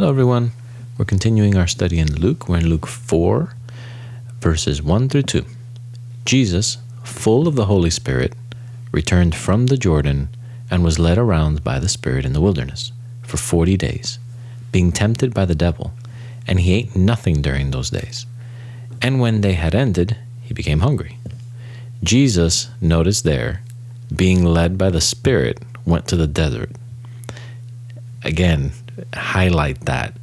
Hello, everyone. We're continuing our study in Luke. We're in Luke 4, verses 1 through 2. Jesus, full of the Holy Spirit, returned from the Jordan and was led around by the Spirit in the wilderness for 40 days, being tempted by the devil, and he ate nothing during those days. And when they had ended, he became hungry. Jesus, notice there, being led by the Spirit, went to the desert. Again, highlight that.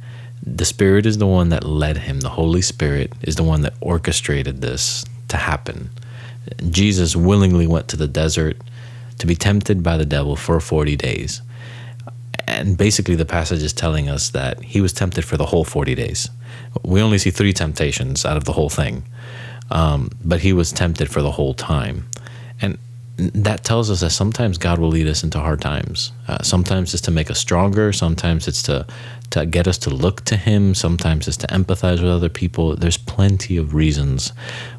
The Spirit is the one that led him. The Holy Spirit is the one that orchestrated this to happen. Jesus willingly went to the desert to be tempted by the devil for 40 days. And basically, the passage is telling us that he was tempted for the whole 40 days. We only see three temptations out of the whole thing, um, but he was tempted for the whole time. And that tells us that sometimes God will lead us into hard times. Uh, sometimes it's to make us stronger. Sometimes it's to to get us to look to Him. Sometimes it's to empathize with other people. There's plenty of reasons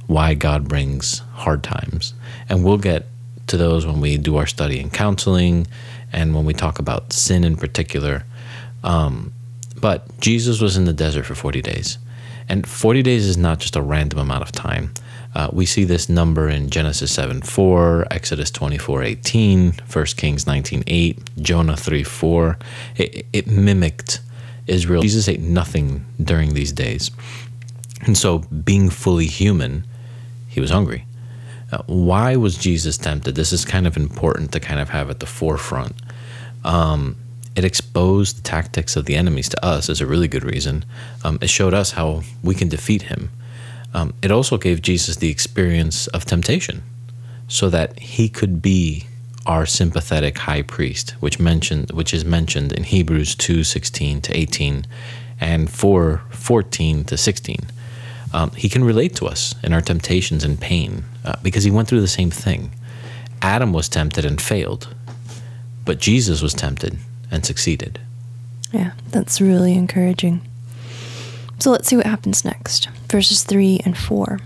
why God brings hard times, and we'll get to those when we do our study in counseling and when we talk about sin in particular. Um, but Jesus was in the desert for 40 days, and 40 days is not just a random amount of time. Uh, we see this number in Genesis 7 4, Exodus 24 18, 1 Kings 19 8, Jonah 3 4. It, it mimicked Israel. Jesus ate nothing during these days. And so, being fully human, he was hungry. Uh, why was Jesus tempted? This is kind of important to kind of have at the forefront. Um, it exposed the tactics of the enemies to us is a really good reason. Um, it showed us how we can defeat him. Um, it also gave Jesus the experience of temptation so that he could be our sympathetic high priest, which mentioned which is mentioned in Hebrews 2:16 to 18 and 4:14 to 16. Um, he can relate to us in our temptations and pain uh, because he went through the same thing. Adam was tempted and failed, but Jesus was tempted and succeeded. Yeah, that's really encouraging. So let's see what happens next. Verses 3 and 4.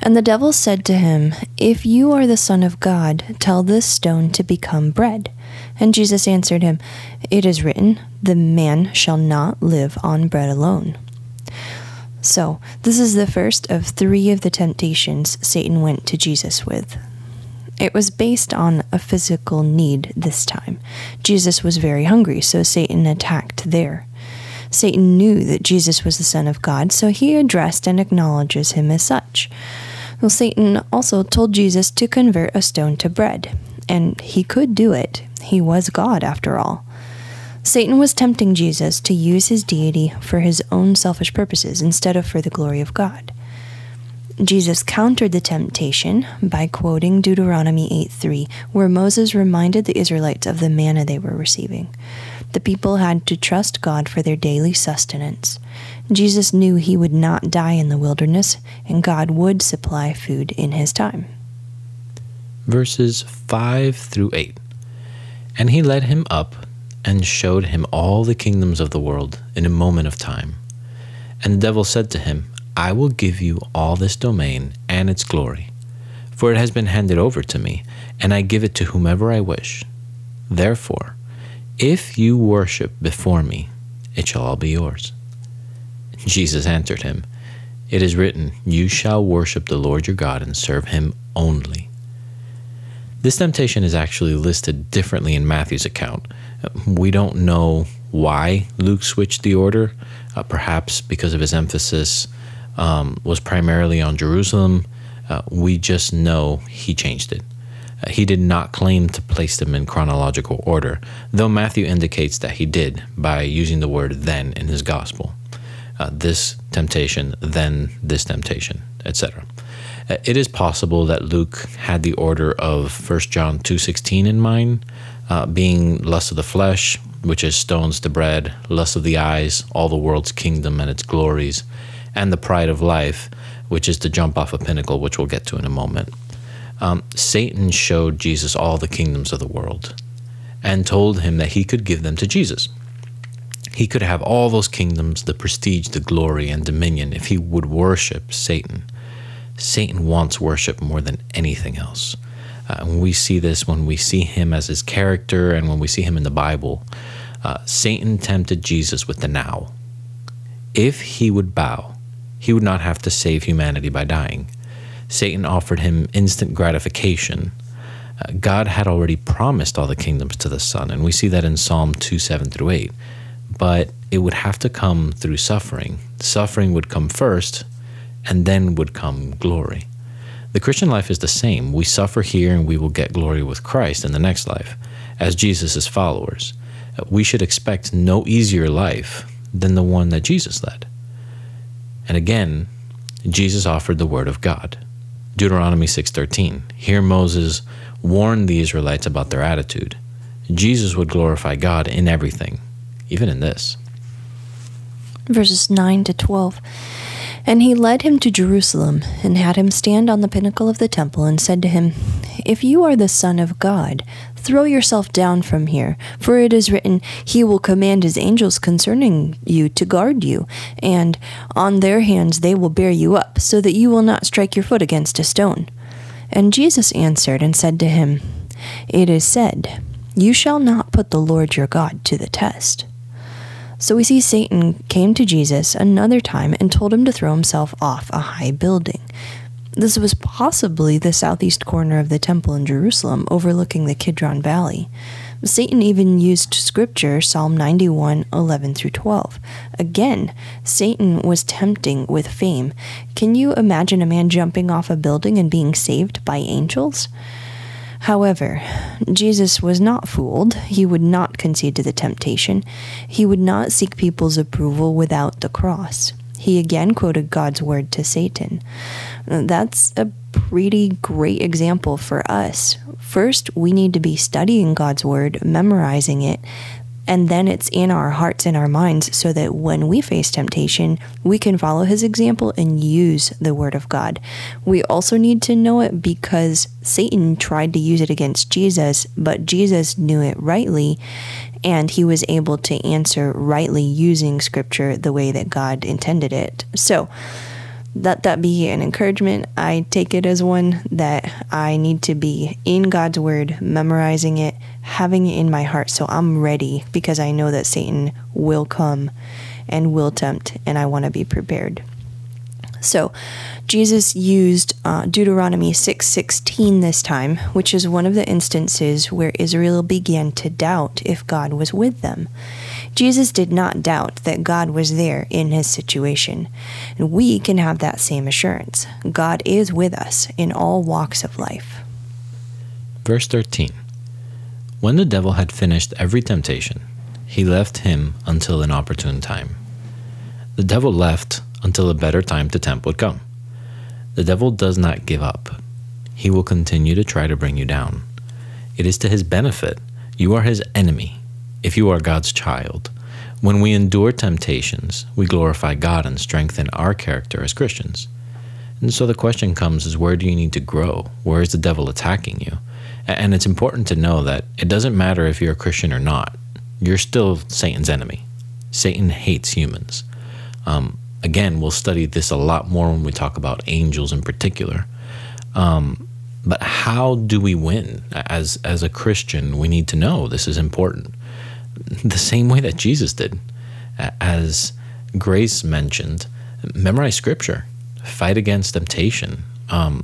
And the devil said to him, If you are the Son of God, tell this stone to become bread. And Jesus answered him, It is written, The man shall not live on bread alone. So, this is the first of three of the temptations Satan went to Jesus with. It was based on a physical need this time. Jesus was very hungry, so Satan attacked there. Satan knew that Jesus was the Son of God, so he addressed and acknowledges him as such. Well, Satan also told Jesus to convert a stone to bread, and he could do it. He was God, after all. Satan was tempting Jesus to use his deity for his own selfish purposes instead of for the glory of God. Jesus countered the temptation by quoting Deuteronomy 8:3, where Moses reminded the Israelites of the manna they were receiving. The people had to trust God for their daily sustenance. Jesus knew he would not die in the wilderness, and God would supply food in his time. Verses 5 through 8. And he led him up and showed him all the kingdoms of the world in a moment of time. And the devil said to him, I will give you all this domain and its glory, for it has been handed over to me, and I give it to whomever I wish. Therefore, if you worship before me, it shall all be yours. Jesus answered him, It is written, You shall worship the Lord your God and serve him only. This temptation is actually listed differently in Matthew's account. We don't know why Luke switched the order, uh, perhaps because of his emphasis um, was primarily on Jerusalem. Uh, we just know he changed it. Uh, he did not claim to place them in chronological order, though Matthew indicates that he did by using the word then in his gospel. Uh, this temptation, then this temptation, etc. Uh, it is possible that Luke had the order of 1 John 2:16 in mind, uh, being lust of the flesh, which is stones to bread, lust of the eyes, all the world's kingdom and its glories, and the pride of life, which is to jump off a pinnacle, which we'll get to in a moment um, Satan showed Jesus all the kingdoms of the world and told him that he could give them to Jesus. He could have all those kingdoms, the prestige, the glory, and dominion if he would worship Satan. Satan wants worship more than anything else. Uh, and we see this when we see him as his character and when we see him in the Bible. Uh, Satan tempted Jesus with the now. If he would bow, he would not have to save humanity by dying. Satan offered him instant gratification. Uh, God had already promised all the kingdoms to the Son, and we see that in Psalm 2 7 through 8. But it would have to come through suffering. Suffering would come first, and then would come glory. The Christian life is the same. We suffer here and we will get glory with Christ in the next life. As Jesus' followers, we should expect no easier life than the one that Jesus led. And again, Jesus offered the word of God. Deuteronomy 6:13. Here Moses warned the Israelites about their attitude. Jesus would glorify God in everything, even in this. Verses 9 to 12. And he led him to Jerusalem, and had him stand on the pinnacle of the temple, and said to him, If you are the Son of God, throw yourself down from here, for it is written, He will command His angels concerning you to guard you, and on their hands they will bear you up, so that you will not strike your foot against a stone. And Jesus answered and said to him, It is said, You shall not put the Lord your God to the test. So we see Satan came to Jesus another time and told him to throw himself off a high building. This was possibly the southeast corner of the temple in Jerusalem, overlooking the Kidron Valley. Satan even used scripture, Psalm 91 11 through 12. Again, Satan was tempting with fame. Can you imagine a man jumping off a building and being saved by angels? However, Jesus was not fooled. He would not concede to the temptation. He would not seek people's approval without the cross. He again quoted God's word to Satan. That's a pretty great example for us. First, we need to be studying God's word, memorizing it, and then it's in our hearts and our minds so that when we face temptation, we can follow his example and use the word of God. We also need to know it because Satan tried to use it against Jesus, but Jesus knew it rightly and he was able to answer rightly using scripture the way that God intended it. So, let that be an encouragement. I take it as one that I need to be in God's word, memorizing it, having it in my heart so I'm ready because I know that Satan will come and will tempt, and I want to be prepared. So, Jesus used uh, Deuteronomy 6:16 this time, which is one of the instances where Israel began to doubt if God was with them. Jesus did not doubt that God was there in his situation. And we can have that same assurance. God is with us in all walks of life. Verse 13 When the devil had finished every temptation, he left him until an opportune time. The devil left until a better time to tempt would come. The devil does not give up. He will continue to try to bring you down. It is to his benefit. You are his enemy if you are God's child. When we endure temptations, we glorify God and strengthen our character as Christians. And so the question comes is where do you need to grow? Where is the devil attacking you? And it's important to know that it doesn't matter if you're a Christian or not. You're still Satan's enemy. Satan hates humans. Um, again, we'll study this a lot more when we talk about angels in particular. Um, but how do we win as as a Christian? We need to know this is important. The same way that Jesus did, as Grace mentioned, memorize Scripture, fight against temptation. Um,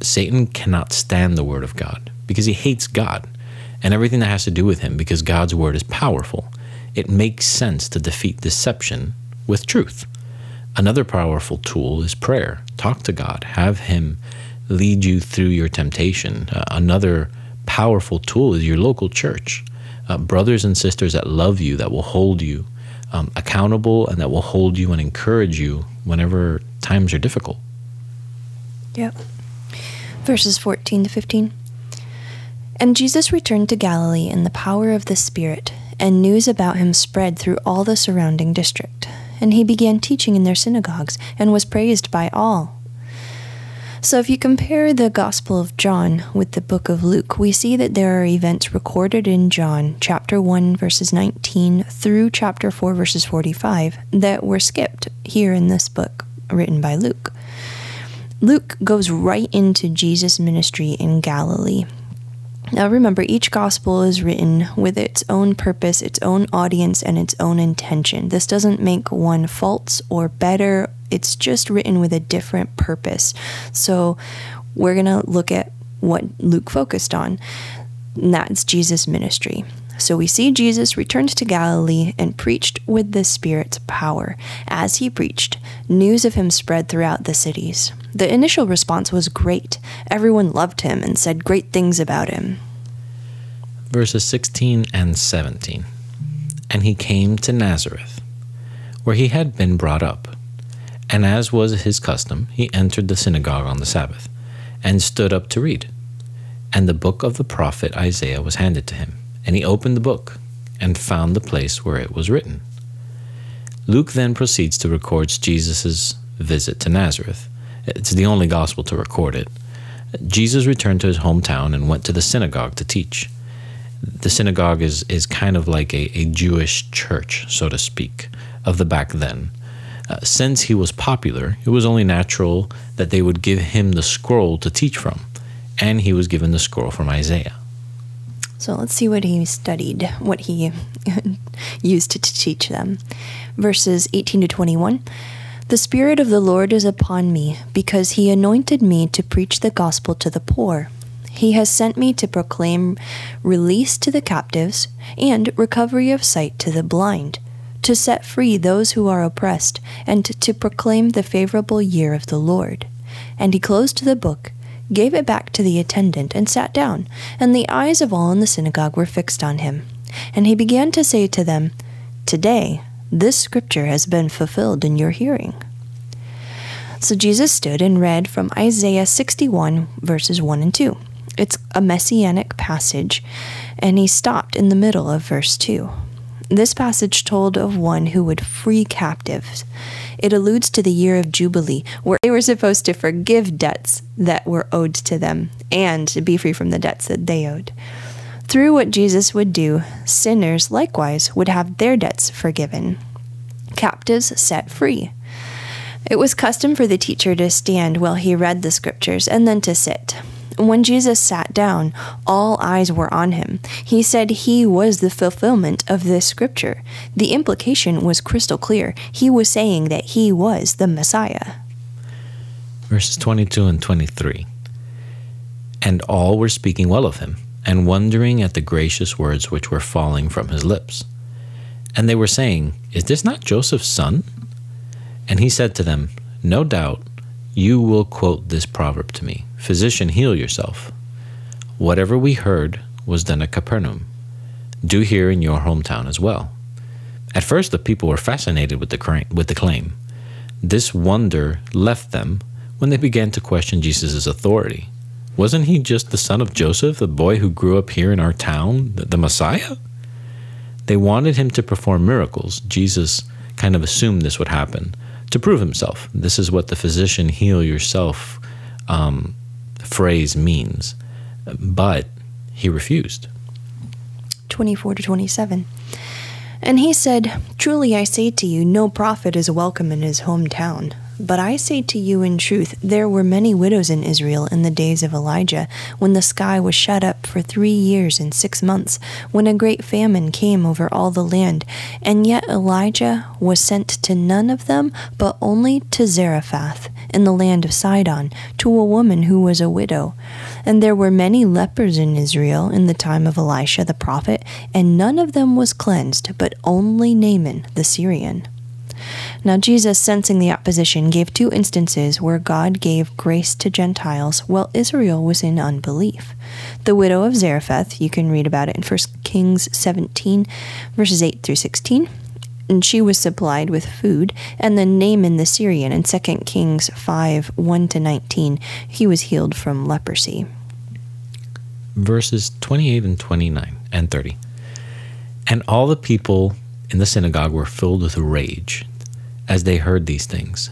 Satan cannot stand the Word of God because he hates God and everything that has to do with Him because God's Word is powerful. It makes sense to defeat deception with truth. Another powerful tool is prayer. Talk to God, have Him lead you through your temptation. Uh, another powerful tool is your local church. Uh, brothers and sisters that love you, that will hold you um, accountable, and that will hold you and encourage you whenever times are difficult. Yep. Verses 14 to 15. And Jesus returned to Galilee in the power of the Spirit, and news about him spread through all the surrounding district and he began teaching in their synagogues and was praised by all. So, if you compare the Gospel of John with the book of Luke, we see that there are events recorded in John chapter 1, verses 19 through chapter 4, verses 45, that were skipped here in this book written by Luke. Luke goes right into Jesus' ministry in Galilee. Now remember, each gospel is written with its own purpose, its own audience, and its own intention. This doesn't make one false or better, it's just written with a different purpose. So we're going to look at what Luke focused on, and that's Jesus' ministry. So we see Jesus returned to Galilee and preached with the Spirit's power. As he preached, news of him spread throughout the cities. The initial response was great. Everyone loved him and said great things about him. Verses 16 and 17. And he came to Nazareth, where he had been brought up. And as was his custom, he entered the synagogue on the Sabbath, and stood up to read. And the book of the prophet Isaiah was handed to him. And he opened the book and found the place where it was written. Luke then proceeds to record Jesus' visit to Nazareth. It's the only gospel to record it. Jesus returned to his hometown and went to the synagogue to teach. The synagogue is, is kind of like a, a Jewish church, so to speak, of the back then. Uh, since he was popular, it was only natural that they would give him the scroll to teach from, and he was given the scroll from Isaiah. So let's see what he studied, what he used to, to teach them. Verses 18 to 21. The Spirit of the Lord is upon me, because he anointed me to preach the gospel to the poor. He has sent me to proclaim release to the captives and recovery of sight to the blind, to set free those who are oppressed, and to proclaim the favorable year of the Lord. And he closed the book gave it back to the attendant, and sat down, and the eyes of all in the synagogue were fixed on him. And he began to say to them, Today this scripture has been fulfilled in your hearing. So Jesus stood and read from Isaiah 61, verses 1 and 2. It's a messianic passage, and he stopped in the middle of verse 2. This passage told of one who would free captives it alludes to the year of Jubilee, where they were supposed to forgive debts that were owed to them and to be free from the debts that they owed. Through what Jesus would do, sinners likewise would have their debts forgiven, captives set free. It was custom for the teacher to stand while he read the scriptures and then to sit. When Jesus sat down, all eyes were on him. He said he was the fulfillment of this scripture. The implication was crystal clear. He was saying that he was the Messiah. Verses 22 and 23. And all were speaking well of him, and wondering at the gracious words which were falling from his lips. And they were saying, Is this not Joseph's son? And he said to them, No doubt you will quote this proverb to me Physician, heal yourself. Whatever we heard was done at Capernaum. Do here in your hometown as well. At first, the people were fascinated with the, claim. This wonder left them when they began to question Jesus' authority. Wasn't he just the son of Joseph, the boy who grew up here in our town, the Messiah? They wanted him to perform miracles. Jesus kind of assumed this would happen to prove himself. This is what the physician heal yourself um, phrase means. But he refused. 24 to 27. And he said, Truly I say to you, no prophet is welcome in his hometown. But I say to you in truth, there were many widows in Israel in the days of Elijah, when the sky was shut up for three years and six months, when a great famine came over all the land. And yet Elijah was sent to none of them, but only to Zarephath in the land of Sidon, to a woman who was a widow. And there were many lepers in Israel in the time of Elisha the prophet, and none of them was cleansed, but only Naaman the Syrian. Now, Jesus, sensing the opposition, gave two instances where God gave grace to Gentiles while Israel was in unbelief. The widow of Zarephath, you can read about it in 1 Kings 17, verses 8 through 16. And she was supplied with food, and then Naaman the Syrian in 2 Kings 5 1 to 19, he was healed from leprosy. Verses 28 and 29 and 30. And all the people in the synagogue were filled with rage as they heard these things.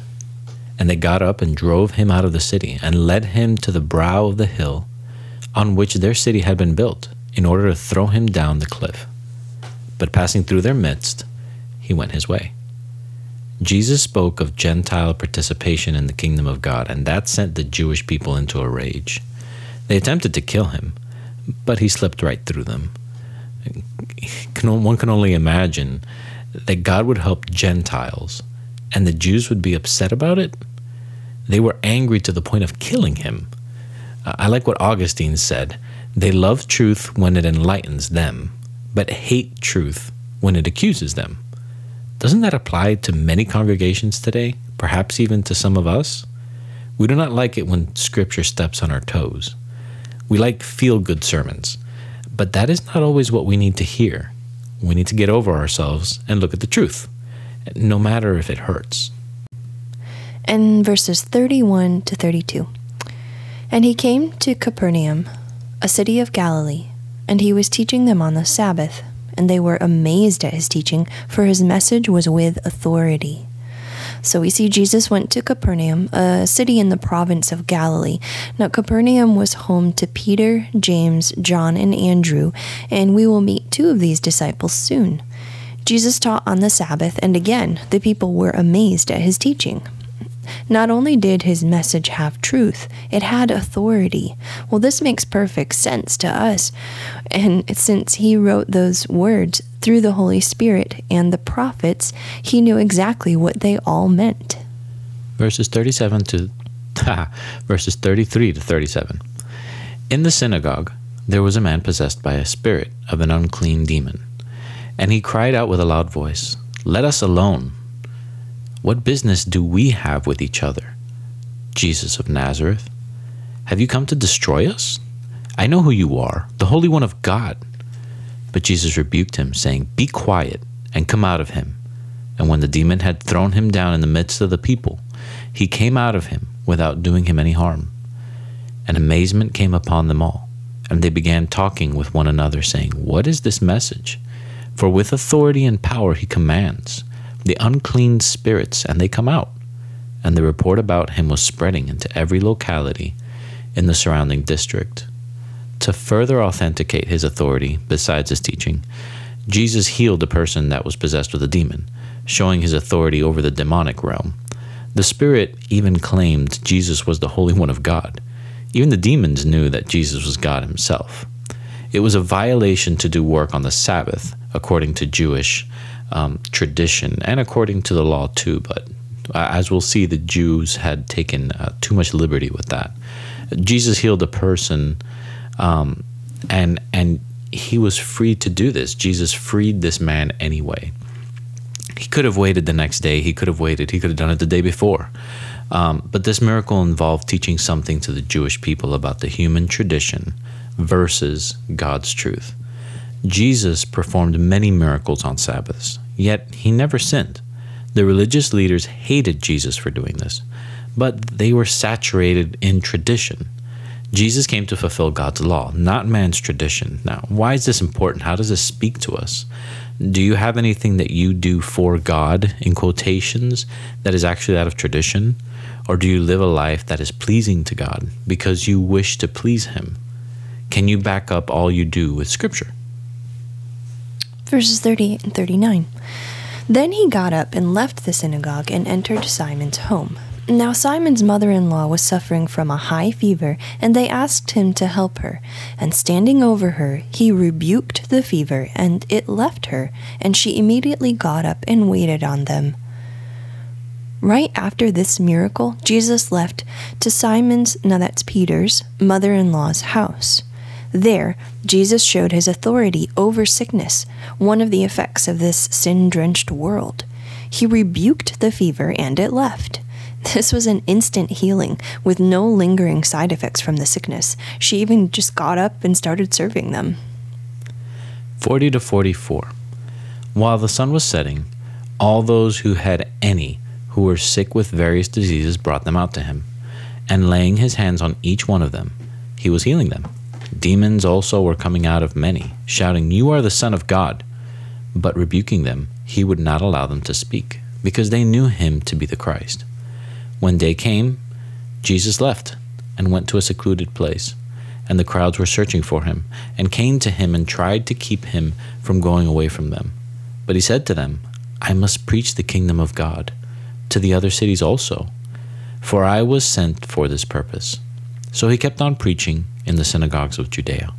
And they got up and drove him out of the city, and led him to the brow of the hill on which their city had been built, in order to throw him down the cliff. But passing through their midst, he went his way. Jesus spoke of Gentile participation in the kingdom of God, and that sent the Jewish people into a rage. They attempted to kill him, but he slipped right through them. One can only imagine that God would help Gentiles and the Jews would be upset about it. They were angry to the point of killing him. Uh, I like what Augustine said they love truth when it enlightens them, but hate truth when it accuses them. Doesn't that apply to many congregations today, perhaps even to some of us? We do not like it when Scripture steps on our toes. We like feel good sermons, but that is not always what we need to hear. We need to get over ourselves and look at the truth, no matter if it hurts. And verses 31 to 32. And he came to Capernaum, a city of Galilee, and he was teaching them on the Sabbath. And they were amazed at his teaching, for his message was with authority. So we see Jesus went to Capernaum, a city in the province of Galilee. Now, Capernaum was home to Peter, James, John, and Andrew, and we will meet two of these disciples soon. Jesus taught on the Sabbath, and again, the people were amazed at his teaching. Not only did his message have truth, it had authority. Well, this makes perfect sense to us. And since he wrote those words through the Holy Spirit and the prophets, he knew exactly what they all meant. Verses 37 to verses 33 to 37. In the synagogue there was a man possessed by a spirit of an unclean demon, and he cried out with a loud voice, Let us alone. What business do we have with each other? Jesus of Nazareth, have you come to destroy us? I know who you are, the Holy One of God. But Jesus rebuked him, saying, Be quiet and come out of him. And when the demon had thrown him down in the midst of the people, he came out of him without doing him any harm. And amazement came upon them all, and they began talking with one another, saying, What is this message? For with authority and power he commands the unclean spirits, and they come out. And the report about him was spreading into every locality in the surrounding district. To further authenticate his authority, besides his teaching, Jesus healed a person that was possessed with a demon, showing his authority over the demonic realm. The spirit even claimed Jesus was the Holy One of God. Even the demons knew that Jesus was God himself. It was a violation to do work on the Sabbath, according to Jewish um, tradition and according to the law too. But uh, as we'll see, the Jews had taken uh, too much liberty with that. Jesus healed a person, um, and and he was free to do this. Jesus freed this man anyway. He could have waited the next day. He could have waited. He could have done it the day before. Um, but this miracle involved teaching something to the Jewish people about the human tradition versus God's truth. Jesus performed many miracles on Sabbaths, yet he never sinned. The religious leaders hated Jesus for doing this, but they were saturated in tradition. Jesus came to fulfill God's law, not man's tradition. Now, why is this important? How does this speak to us? Do you have anything that you do for God, in quotations, that is actually out of tradition? Or do you live a life that is pleasing to God because you wish to please Him? Can you back up all you do with Scripture? Verses 38 and 39. Then he got up and left the synagogue and entered Simon's home. Now Simon's mother in law was suffering from a high fever, and they asked him to help her. And standing over her, he rebuked the fever, and it left her, and she immediately got up and waited on them. Right after this miracle, Jesus left to Simon's, now that's Peter's, mother in law's house. There, Jesus showed his authority over sickness, one of the effects of this sin drenched world. He rebuked the fever and it left. This was an instant healing with no lingering side effects from the sickness. She even just got up and started serving them. 40 to 44. While the sun was setting, all those who had any who were sick with various diseases brought them out to him, and laying his hands on each one of them, he was healing them. Demons also were coming out of many, shouting, You are the Son of God. But rebuking them, he would not allow them to speak, because they knew him to be the Christ. When day came, Jesus left and went to a secluded place, and the crowds were searching for him, and came to him and tried to keep him from going away from them. But he said to them, I must preach the kingdom of God to the other cities also, for I was sent for this purpose. So he kept on preaching in the synagogues of Judea.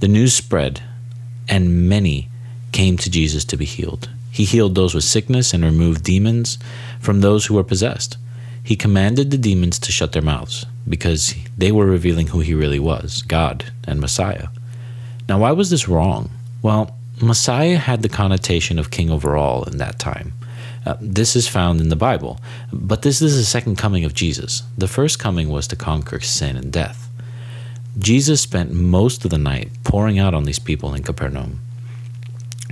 The news spread, and many came to Jesus to be healed. He healed those with sickness and removed demons from those who were possessed. He commanded the demons to shut their mouths because they were revealing who he really was God and Messiah. Now, why was this wrong? Well, Messiah had the connotation of king over all in that time. Uh, this is found in the Bible, but this is the second coming of Jesus. The first coming was to conquer sin and death. Jesus spent most of the night pouring out on these people in Capernaum.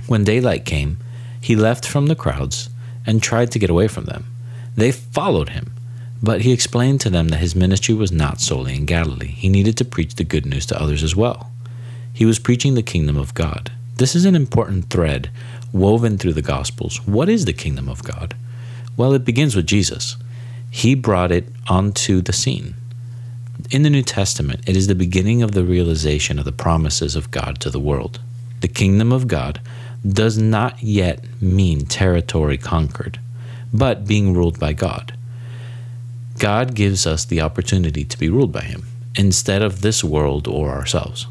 When daylight came, he left from the crowds and tried to get away from them. They followed him, but he explained to them that his ministry was not solely in Galilee. He needed to preach the good news to others as well. He was preaching the kingdom of God. This is an important thread woven through the Gospels. What is the kingdom of God? Well, it begins with Jesus. He brought it onto the scene. In the New Testament, it is the beginning of the realization of the promises of God to the world. The kingdom of God does not yet mean territory conquered, but being ruled by God. God gives us the opportunity to be ruled by Him instead of this world or ourselves.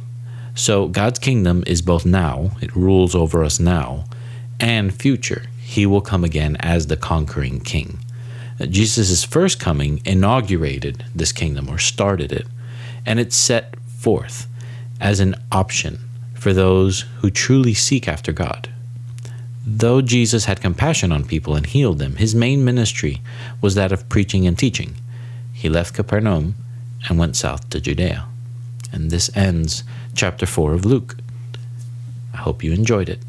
So God's kingdom is both now, it rules over us now, and future. He will come again as the conquering king. Jesus' first coming inaugurated this kingdom or started it, and it's set forth as an option for those who truly seek after God. Though Jesus had compassion on people and healed them, his main ministry was that of preaching and teaching. He left Capernaum and went south to Judea. And this ends chapter 4 of Luke. I hope you enjoyed it.